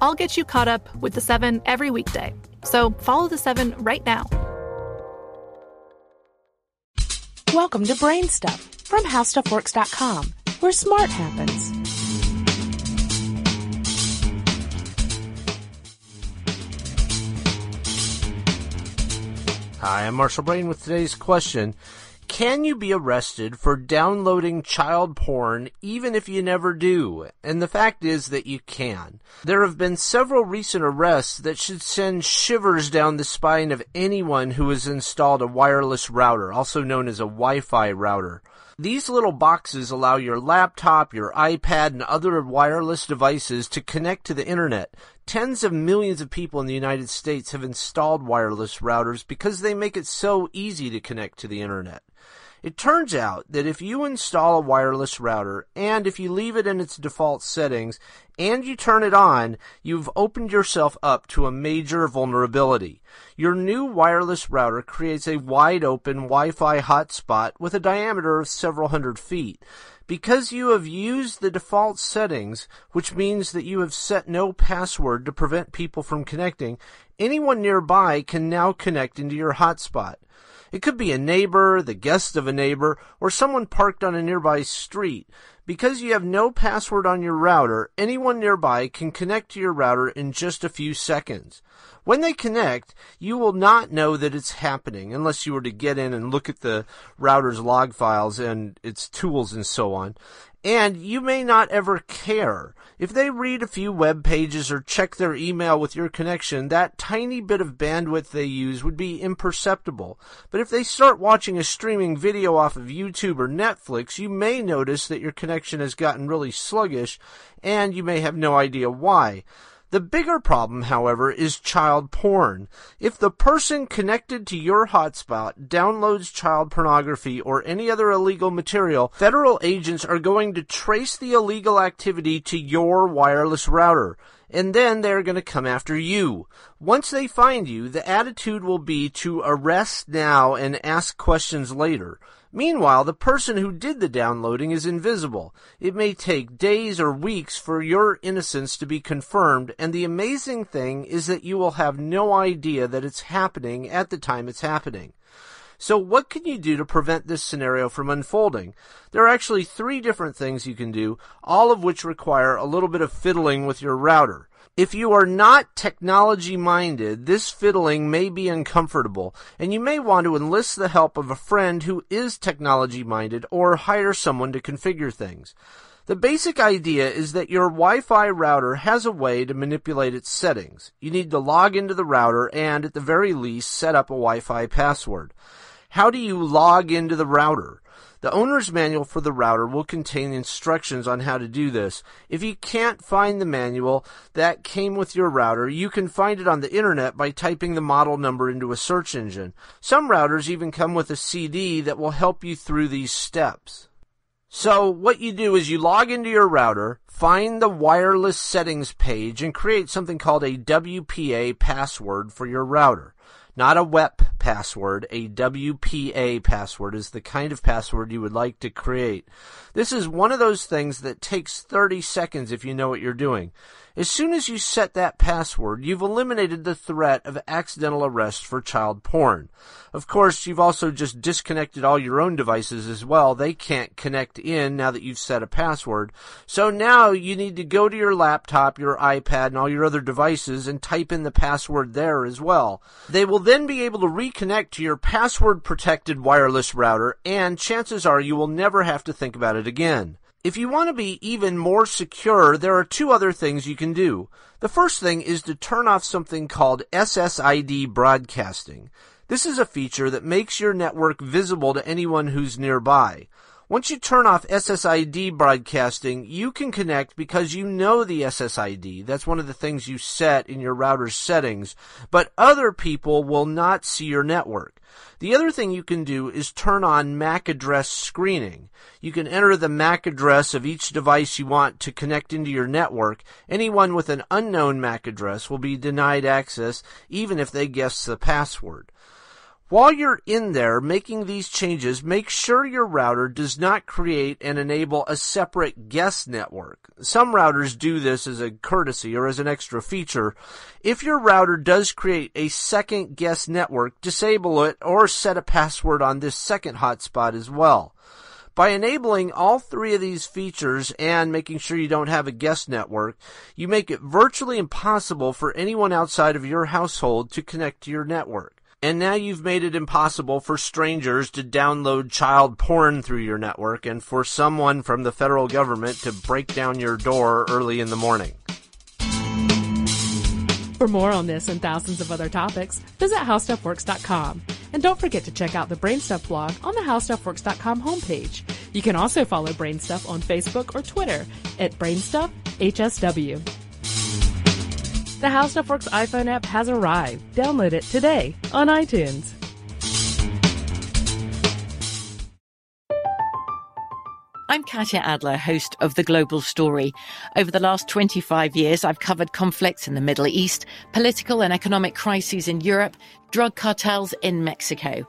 I'll get you caught up with the seven every weekday. So follow the seven right now. Welcome to Brain Stuff from HowStuffWorks.com, where smart happens. Hi, I'm Marshall Brain with today's question. Can you be arrested for downloading child porn even if you never do? And the fact is that you can. There have been several recent arrests that should send shivers down the spine of anyone who has installed a wireless router, also known as a Wi-Fi router. These little boxes allow your laptop, your iPad, and other wireless devices to connect to the internet. Tens of millions of people in the United States have installed wireless routers because they make it so easy to connect to the internet. It turns out that if you install a wireless router and if you leave it in its default settings and you turn it on, you've opened yourself up to a major vulnerability. Your new wireless router creates a wide open Wi-Fi hotspot with a diameter of several hundred feet. Because you have used the default settings, which means that you have set no password to prevent people from connecting, anyone nearby can now connect into your hotspot. It could be a neighbor, the guest of a neighbor, or someone parked on a nearby street. Because you have no password on your router, anyone nearby can connect to your router in just a few seconds. When they connect, you will not know that it's happening unless you were to get in and look at the router's log files and its tools and so on. And you may not ever care. If they read a few web pages or check their email with your connection, that tiny bit of bandwidth they use would be imperceptible. But if they start watching a streaming video off of YouTube or Netflix, you may notice that your connection has gotten really sluggish and you may have no idea why. The bigger problem, however, is child porn. If the person connected to your hotspot downloads child pornography or any other illegal material, federal agents are going to trace the illegal activity to your wireless router. and then they're going to come after you. Once they find you, the attitude will be to arrest now and ask questions later. Meanwhile, the person who did the downloading is invisible. It may take days or weeks for your innocence to be confirmed, and the amazing thing is that you will have no idea that it's happening at the time it's happening. So what can you do to prevent this scenario from unfolding? There are actually three different things you can do, all of which require a little bit of fiddling with your router. If you are not technology minded, this fiddling may be uncomfortable, and you may want to enlist the help of a friend who is technology minded or hire someone to configure things. The basic idea is that your Wi-Fi router has a way to manipulate its settings. You need to log into the router and, at the very least, set up a Wi-Fi password. How do you log into the router? The owner's manual for the router will contain instructions on how to do this. If you can't find the manual that came with your router, you can find it on the internet by typing the model number into a search engine. Some routers even come with a CD that will help you through these steps. So what you do is you log into your router, find the wireless settings page, and create something called a WPA password for your router not a WEP password. A WPA password is the kind of password you would like to create. This is one of those things that takes 30 seconds if you know what you're doing. As soon as you set that password, you've eliminated the threat of accidental arrest for child porn. Of course, you've also just disconnected all your own devices as well. They can't connect in now that you've set a password. So now you need to go to your laptop, your iPad, and all your other devices and type in the password there as well. They will then be able to reconnect to your password protected wireless router and chances are you will never have to think about it again. If you want to be even more secure, there are two other things you can do. The first thing is to turn off something called SSID broadcasting. This is a feature that makes your network visible to anyone who's nearby. Once you turn off SSID broadcasting, you can connect because you know the SSID. That's one of the things you set in your router's settings, but other people will not see your network. The other thing you can do is turn on MAC address screening. You can enter the MAC address of each device you want to connect into your network. Anyone with an unknown MAC address will be denied access even if they guess the password. While you're in there making these changes, make sure your router does not create and enable a separate guest network. Some routers do this as a courtesy or as an extra feature. If your router does create a second guest network, disable it or set a password on this second hotspot as well. By enabling all three of these features and making sure you don't have a guest network, you make it virtually impossible for anyone outside of your household to connect to your network. And now you've made it impossible for strangers to download child porn through your network and for someone from the federal government to break down your door early in the morning. For more on this and thousands of other topics, visit howstuffworks.com. And don't forget to check out the Brainstuff blog on the howstuffworks.com homepage. You can also follow Brainstuff on Facebook or Twitter at BrainstuffHSW. The How Stuff Works iPhone app has arrived. Download it today on iTunes. I'm Katya Adler, host of The Global Story. Over the last 25 years, I've covered conflicts in the Middle East, political and economic crises in Europe, drug cartels in Mexico.